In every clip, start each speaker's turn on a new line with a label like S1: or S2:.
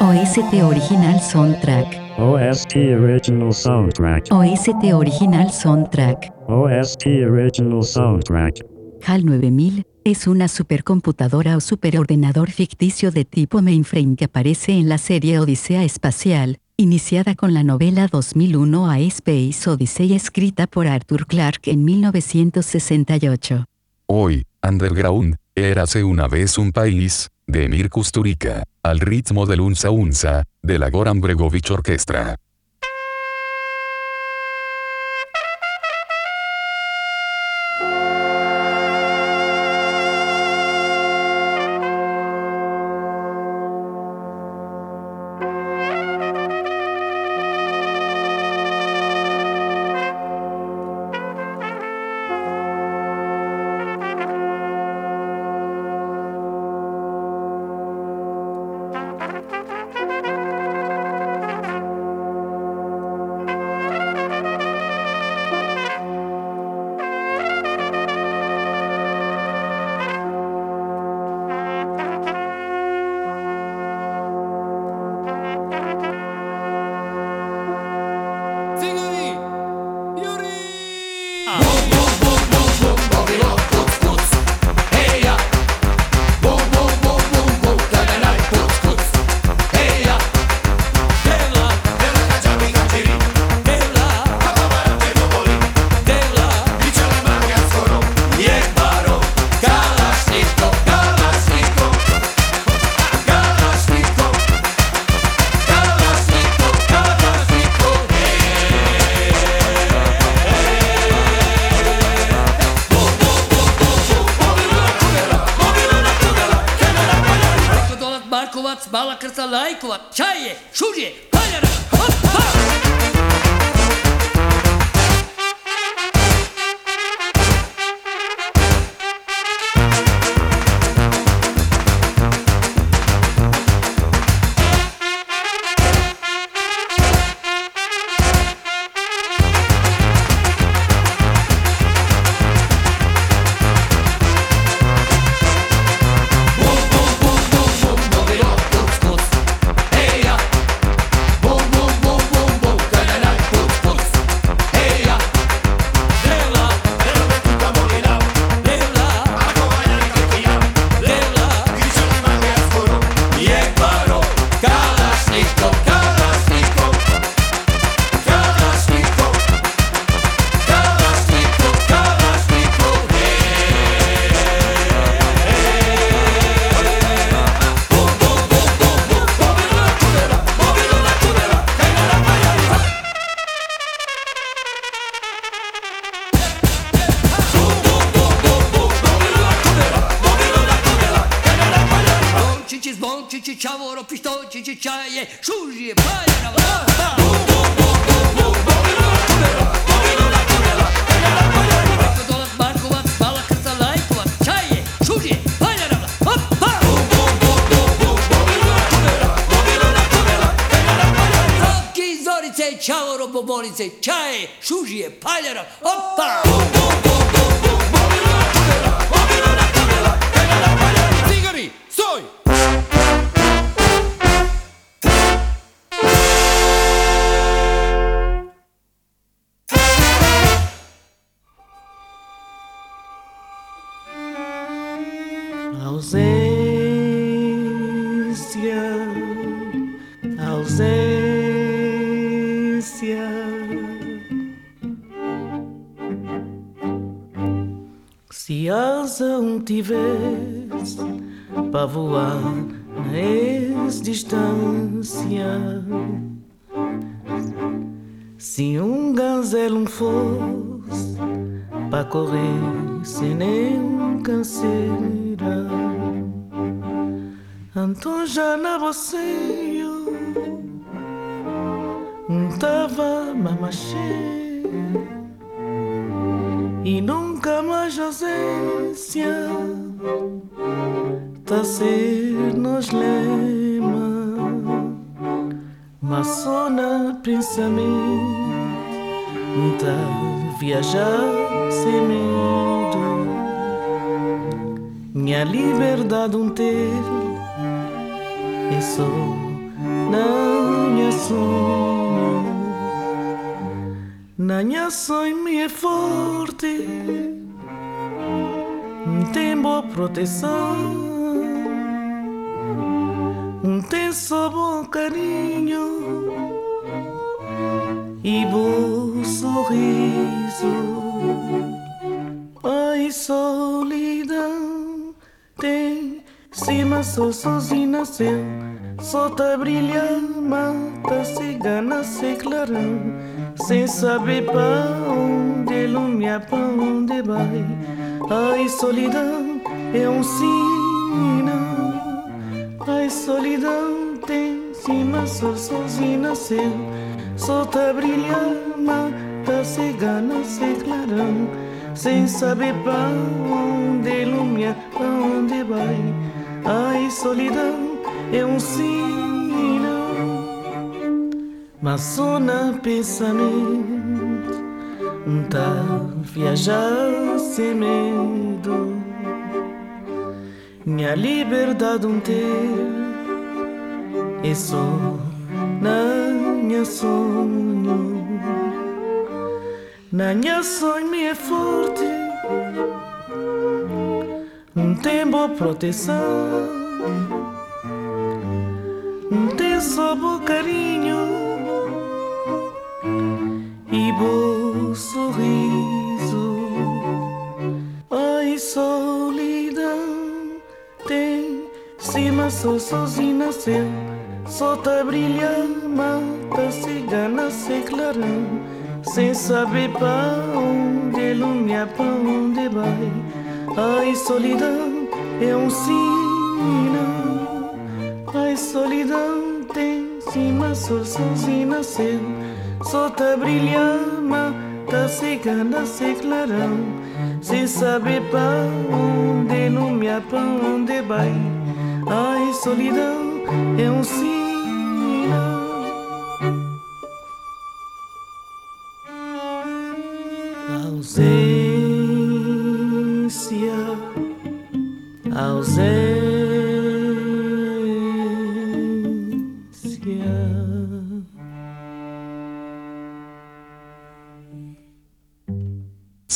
S1: OST Original Soundtrack.
S2: OST Original Soundtrack.
S1: OST Original Soundtrack.
S2: OST Original Soundtrack.
S1: HAL 9000 es una supercomputadora o superordenador ficticio de tipo mainframe que aparece en la serie Odisea Espacial, iniciada con la novela 2001 a Space Odyssey escrita por Arthur Clarke en 1968.
S3: Hoy, Underground, érase una vez un país, de Emir Kusturica, al ritmo del Unsa Unsa, de la Goran Bregovic Orquestra.
S4: Čavoro, Bobolice, Čaje, Šužije, Paljara, opa!
S5: Cigari, stoj!
S6: Tivesse para voar na ex-distância, se um gazelo fosse para correr sem nenhum canseira. Então já na você não tava mamachê e nunca mais ausência tá ser nos lema. Mas só na pensamento tá viajar sem medo. Minha liberdade um ter Eso na minha sonho Na minha sonho é forte. Tem boa proteção Tem só bom carinho E bom sorriso Ai solidão Tem cima só sozinho nasceu Só tá brilhando, mata cigana, se clarão Sem saber pra onde ilumina, pra onde vai. Ai solidão é um sinal Ai solidão tem cima só sozinho nasceu. Só tá brilhando, mata cigana, se clarão. Sem saber pra onde ilumina, pra onde vai. Ai solidão é um sinal Mas só na pensamento Tá viajar sem medo. Minha liberdade um ter. É só na minha sonho. Na minha sonho me é forte. Não tem boa proteção. Tem só bom carinho sorriso. Ai, solidão tem cima só sozinho nasceu. Só tá brilhando, mata cigana, se clarão. Sem saber pra onde ilumina, pra onde vai. Ai, solidão é um sinal. Ai, solidão tem cima, só sozinho nasceu. Só tá brilhando, Tá preta, cigana, ciclarão. Se sabe pra onde, lume, pra onde vai. Ai, solidão, é um sim.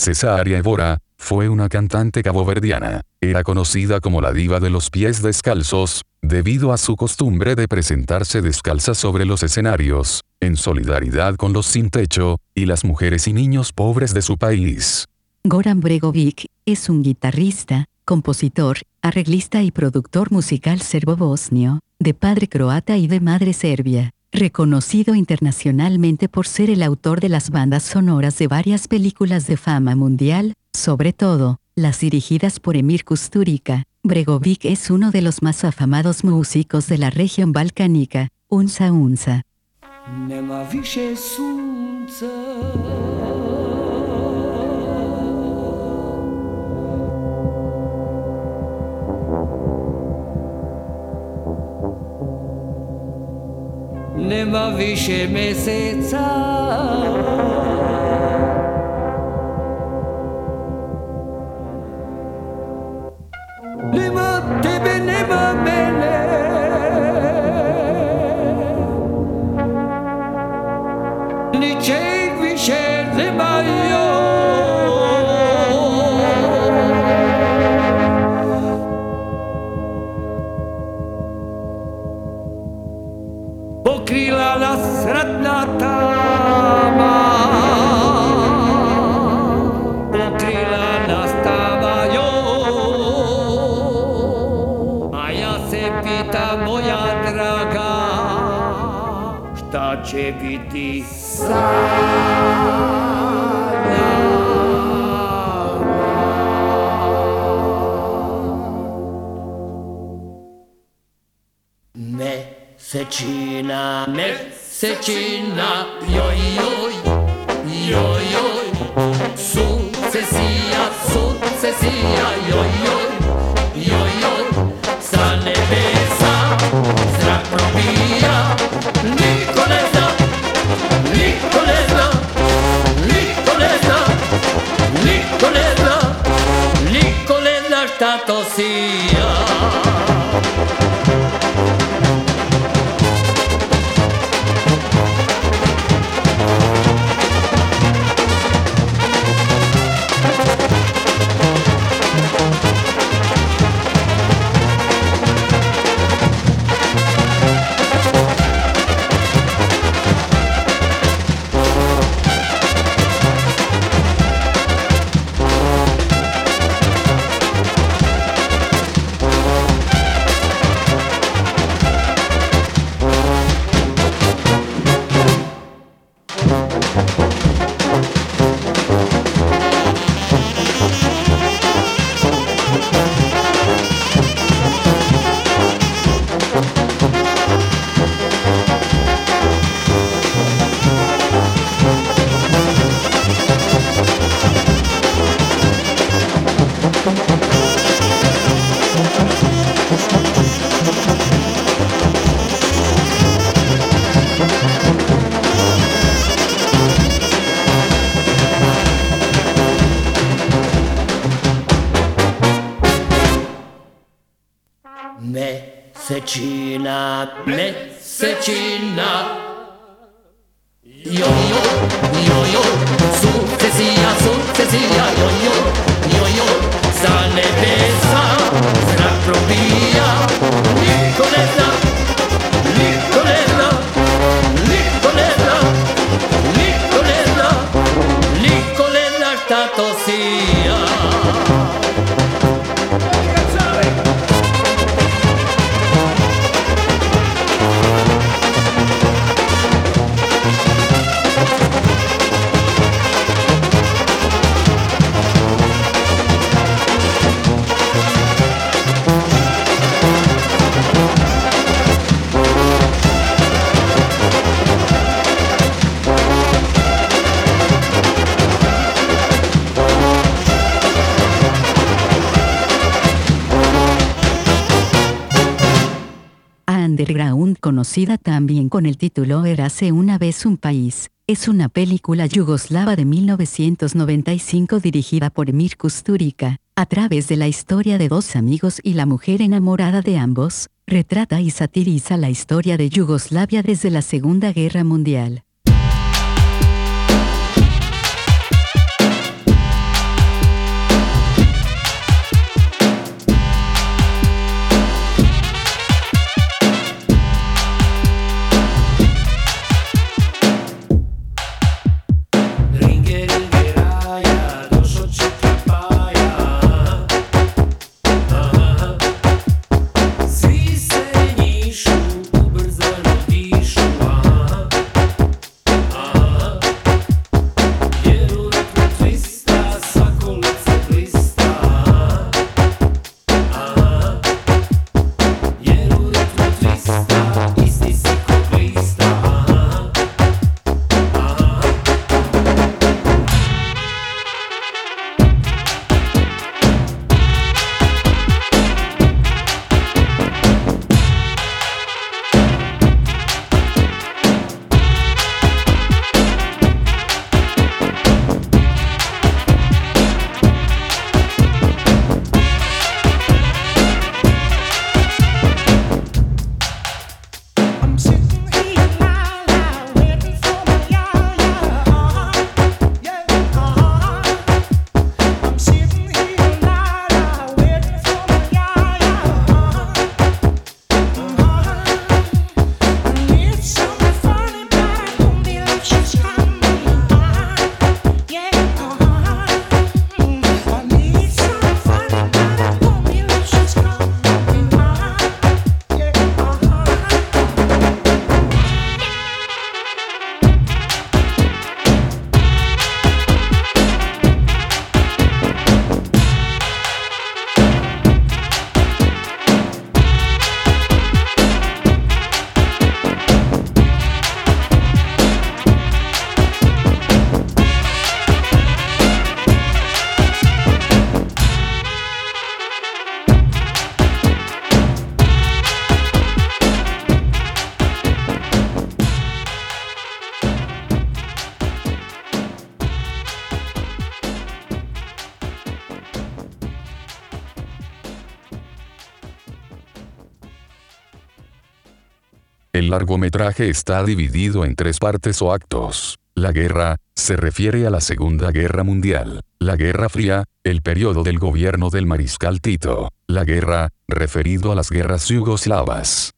S7: Cesárea Évora, fue una cantante caboverdiana. Era conocida como la diva de los pies descalzos, debido a su costumbre de presentarse descalza sobre los escenarios, en solidaridad con los sin techo, y las mujeres y niños pobres de su país.
S1: Goran Bregovic es un guitarrista, compositor, arreglista y productor musical serbo-bosnio, de padre croata y de madre serbia, reconocido internacionalmente por ser el autor de las bandas sonoras de varias películas de fama mundial, sobre todo, las dirigidas por Emir Kusturica. Bregovic es uno de los más afamados músicos de la región balcánica, Unsa Unsa.
S3: nebaví še meseca. Nema tebe, nema mene. Ničeg više nema je. Će biti Mesečina, mesečina, joj, joj, joj, joj, sunce sija, sunce sija, joj, joj, joj,
S8: esta
S3: tosía. Conocida también con el título Érase una vez un país, es una película yugoslava de 1995 dirigida por Mir Kusturica. A través de la historia de dos amigos y la mujer enamorada de ambos, retrata y satiriza la historia de Yugoslavia desde la Segunda Guerra Mundial.
S7: El largometraje está dividido en tres partes o actos. La guerra, se refiere a la Segunda Guerra Mundial. La Guerra Fría, el periodo del gobierno del mariscal Tito. La guerra, referido a las guerras yugoslavas.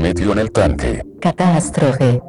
S7: Metió en el tanque.
S1: Catástrofe.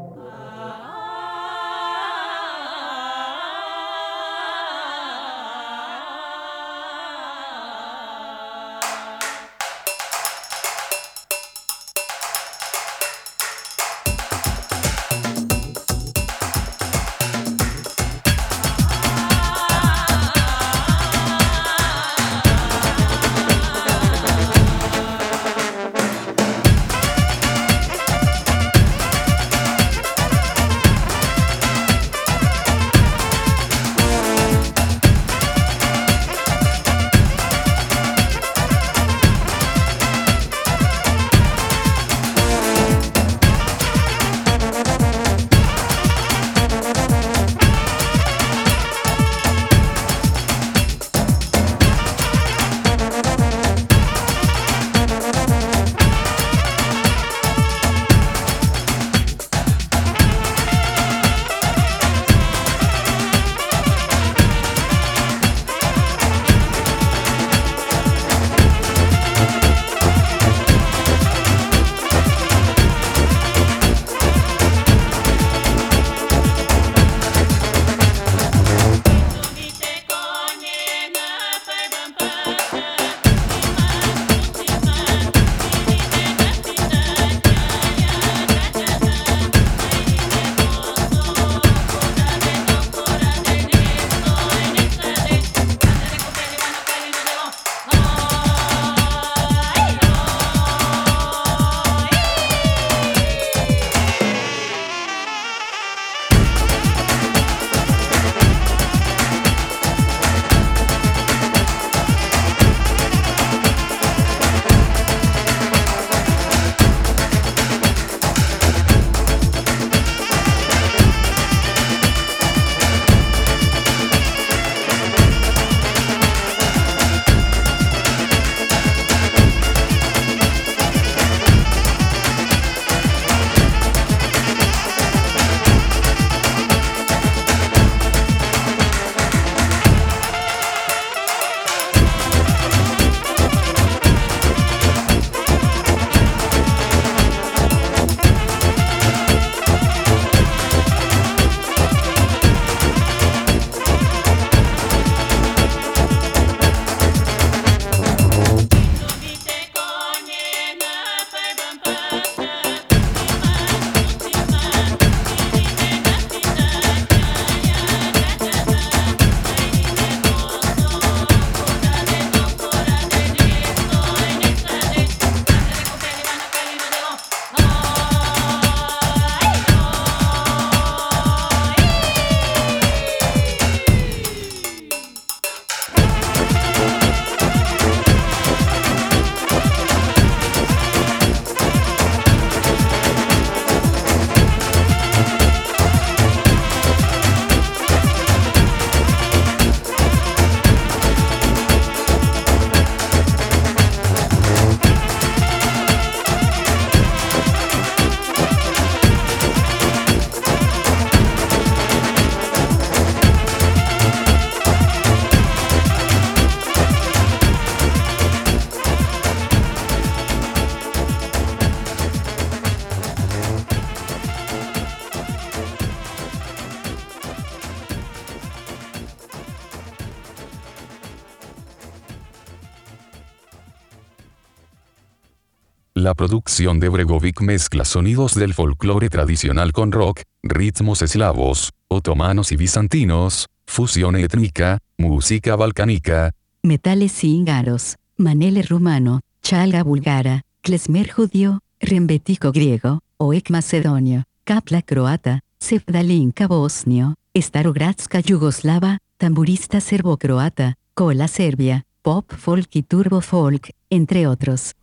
S7: Producción de Bregovic mezcla sonidos del folclore tradicional con rock, ritmos eslavos, otomanos y bizantinos, fusión étnica, música balcánica,
S1: Metales húngaros, manele rumano, chalga bulgara, klezmer judío, rembetico griego, oek macedonio, kapla croata, sevdalinka bosnio, starogradska yugoslava, tamburista serbo-croata, cola serbia, pop folk y turbo folk, entre otros.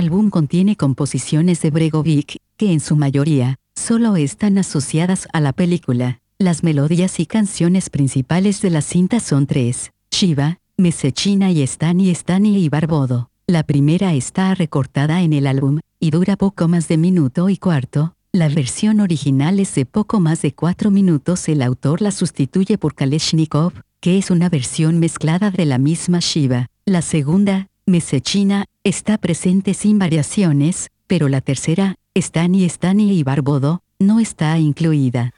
S1: Álbum contiene composiciones de Bregovic, que en su mayoría, solo están asociadas a la película. Las melodías y canciones principales de la cinta son tres, Shiva, Mesechina y Stani Stani y Barbodo. La primera está recortada en el álbum, y dura poco más de minuto y cuarto. La versión original es de poco más de cuatro minutos. El autor la sustituye por Kaleshnikov, que es una versión mezclada de la misma Shiva. La segunda, Mesechina, está presente sin variaciones, pero la tercera, Stani Stani y Barbodo, no está incluida.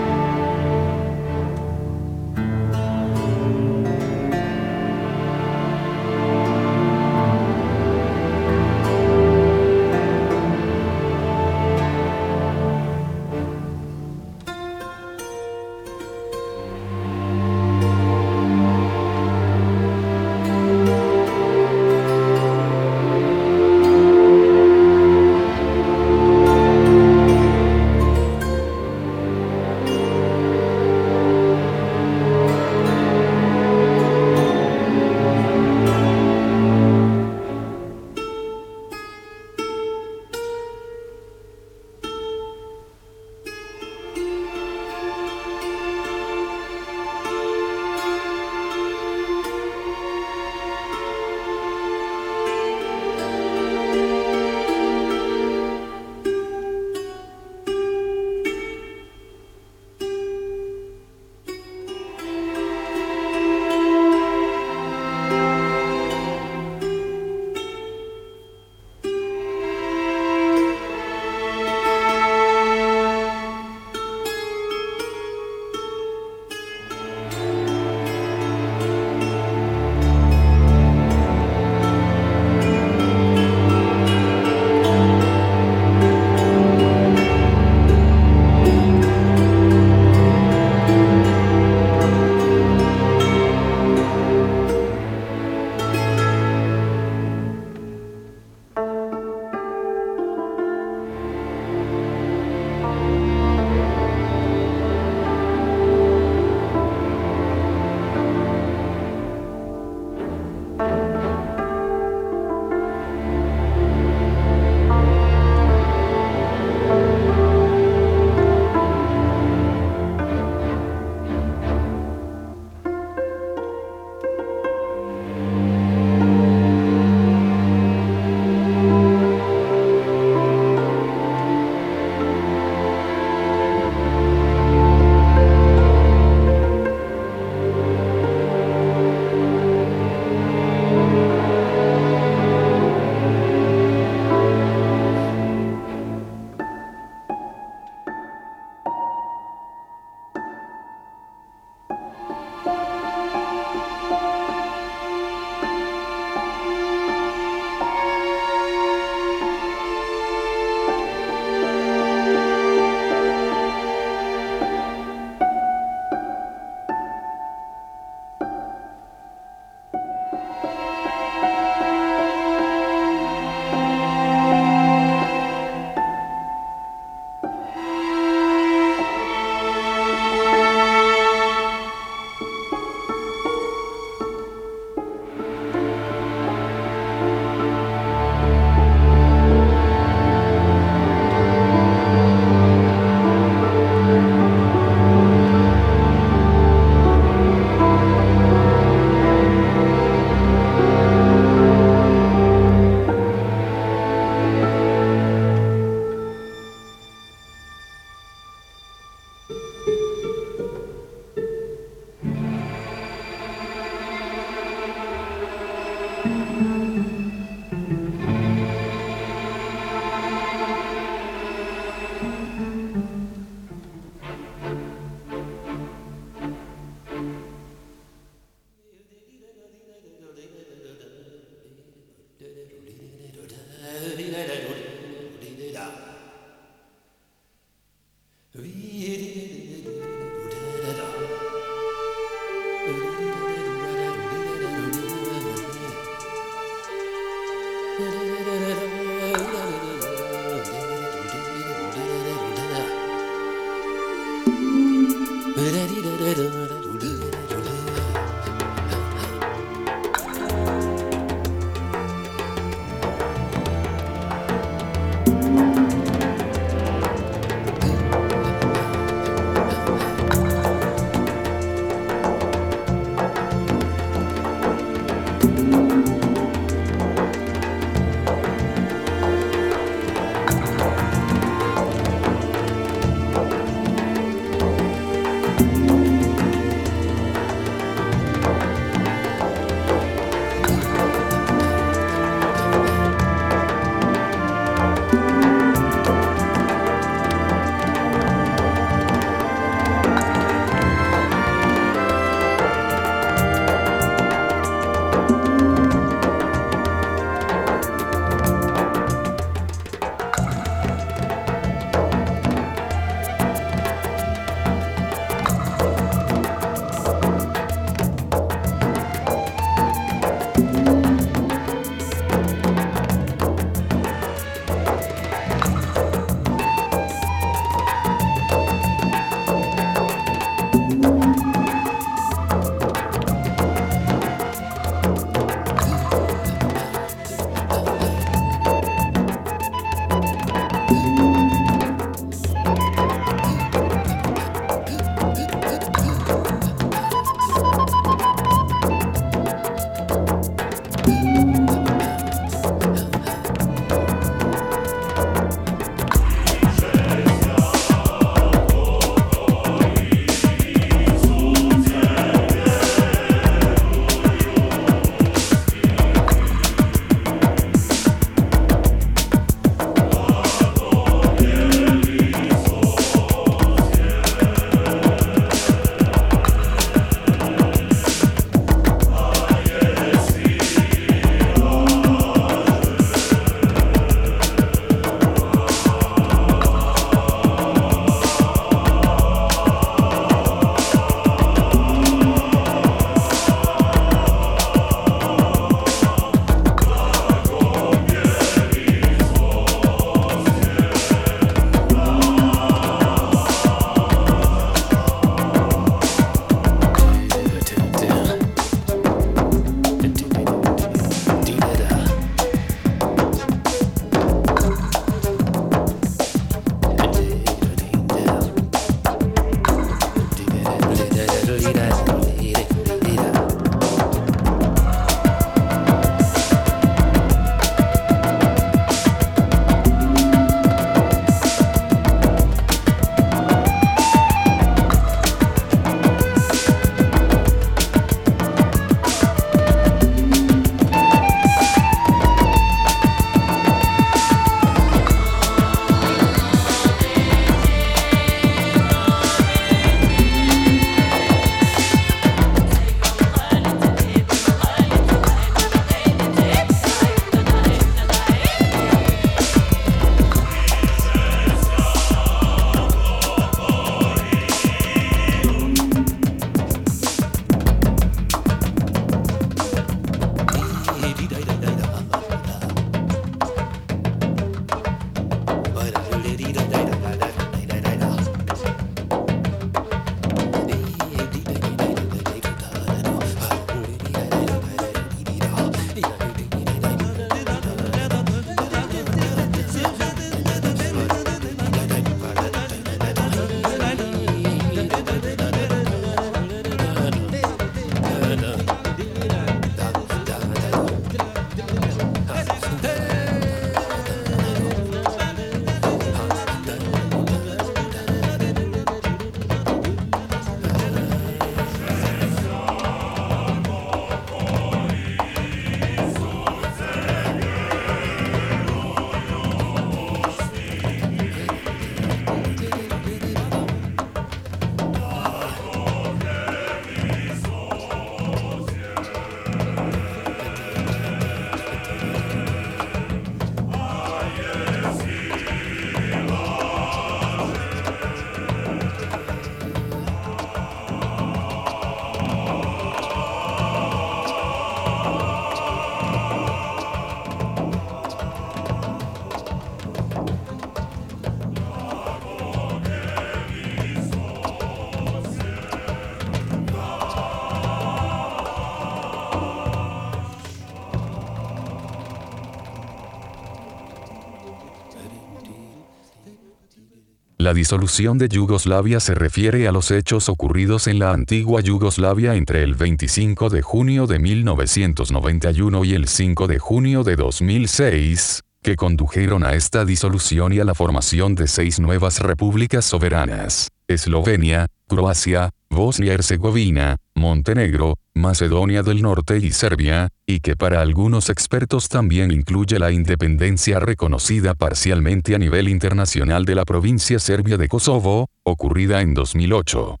S7: La disolución de Yugoslavia se refiere a los hechos ocurridos en la antigua Yugoslavia entre el 25 de junio de 1991 y el 5 de junio de 2006, que condujeron a esta disolución y a la formación de seis nuevas repúblicas soberanas, Eslovenia, Croacia, Bosnia-Herzegovina, Montenegro, Macedonia del Norte y Serbia, y que para algunos expertos también incluye la independencia reconocida parcialmente a nivel internacional de la provincia serbia de Kosovo, ocurrida en 2008.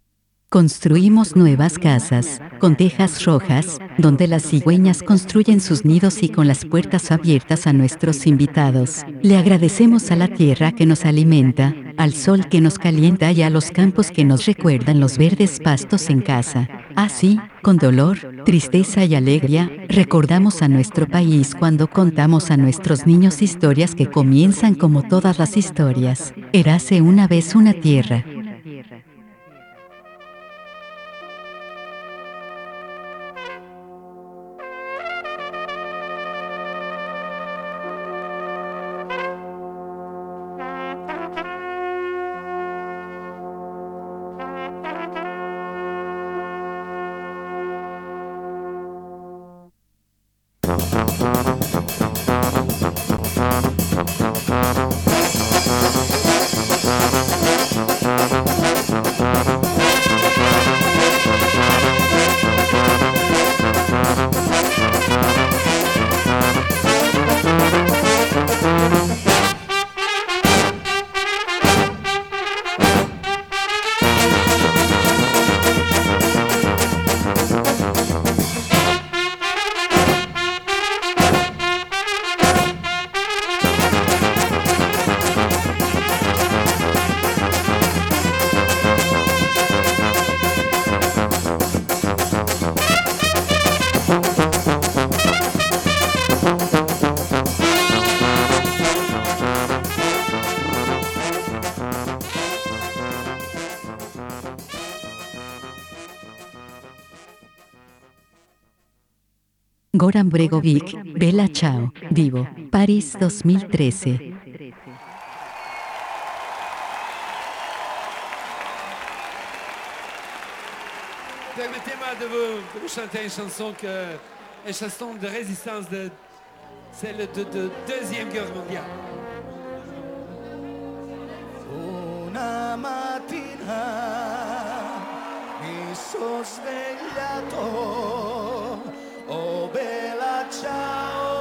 S1: Construimos nuevas casas, con tejas rojas, donde las cigüeñas construyen sus nidos y con las puertas abiertas a nuestros invitados. Le agradecemos a la tierra que nos alimenta, al sol que nos calienta y a los campos que nos recuerdan los verdes pastos en casa. Así, con dolor, tristeza y alegría, recordamos a nuestro país cuando contamos a nuestros niños historias que comienzan como todas las historias. Érase una vez una tierra. Goran Bregovic, Bella Ciao, Vivo, París 2013.
S3: Permettez-moi de vous, de vous chanter une chanson que, une chanson de résistance de celle de, de Deuxième Guerre mondiale.
S6: Una mattina mi sono svegliato. Oh bella ciao,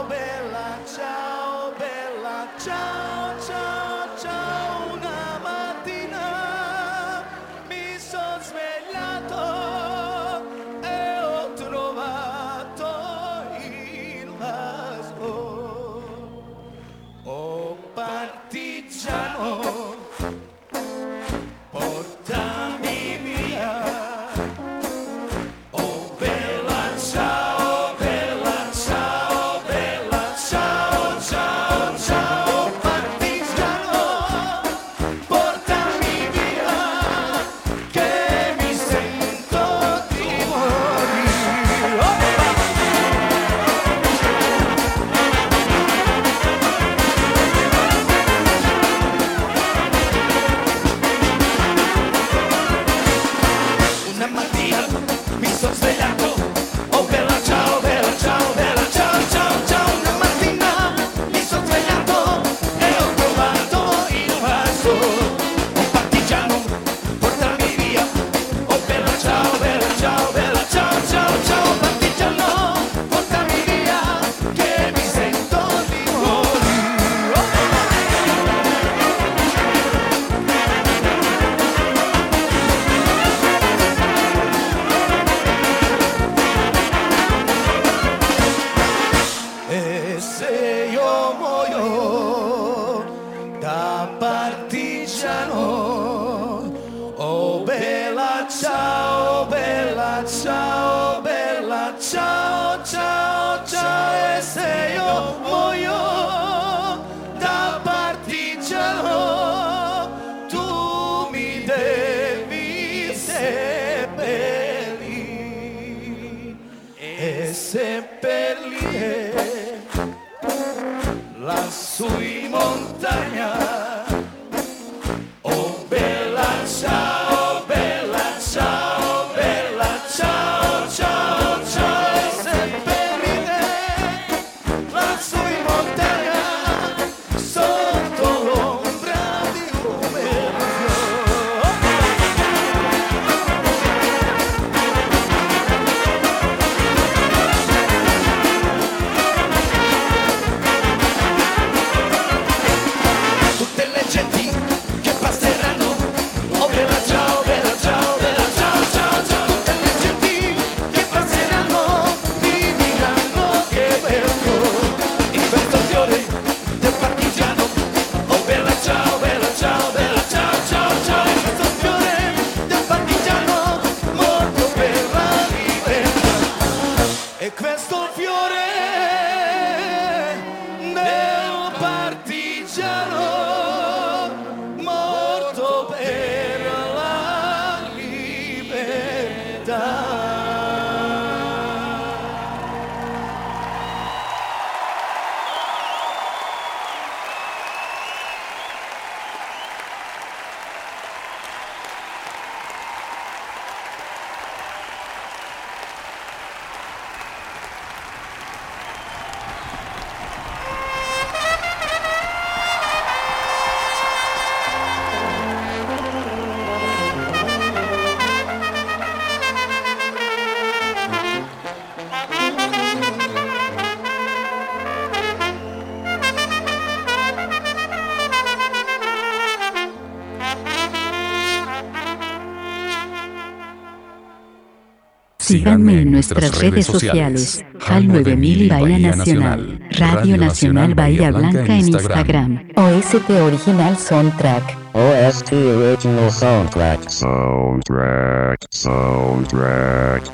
S9: and
S6: my dear. nuestras redes, sociales. HAL 9000 y Bahía Nacional. Radio Nacional Bahía Blanca en Instagram. OST Original Soundtrack.
S2: OST Original Soundtrack. Soundtrack. Soundtrack.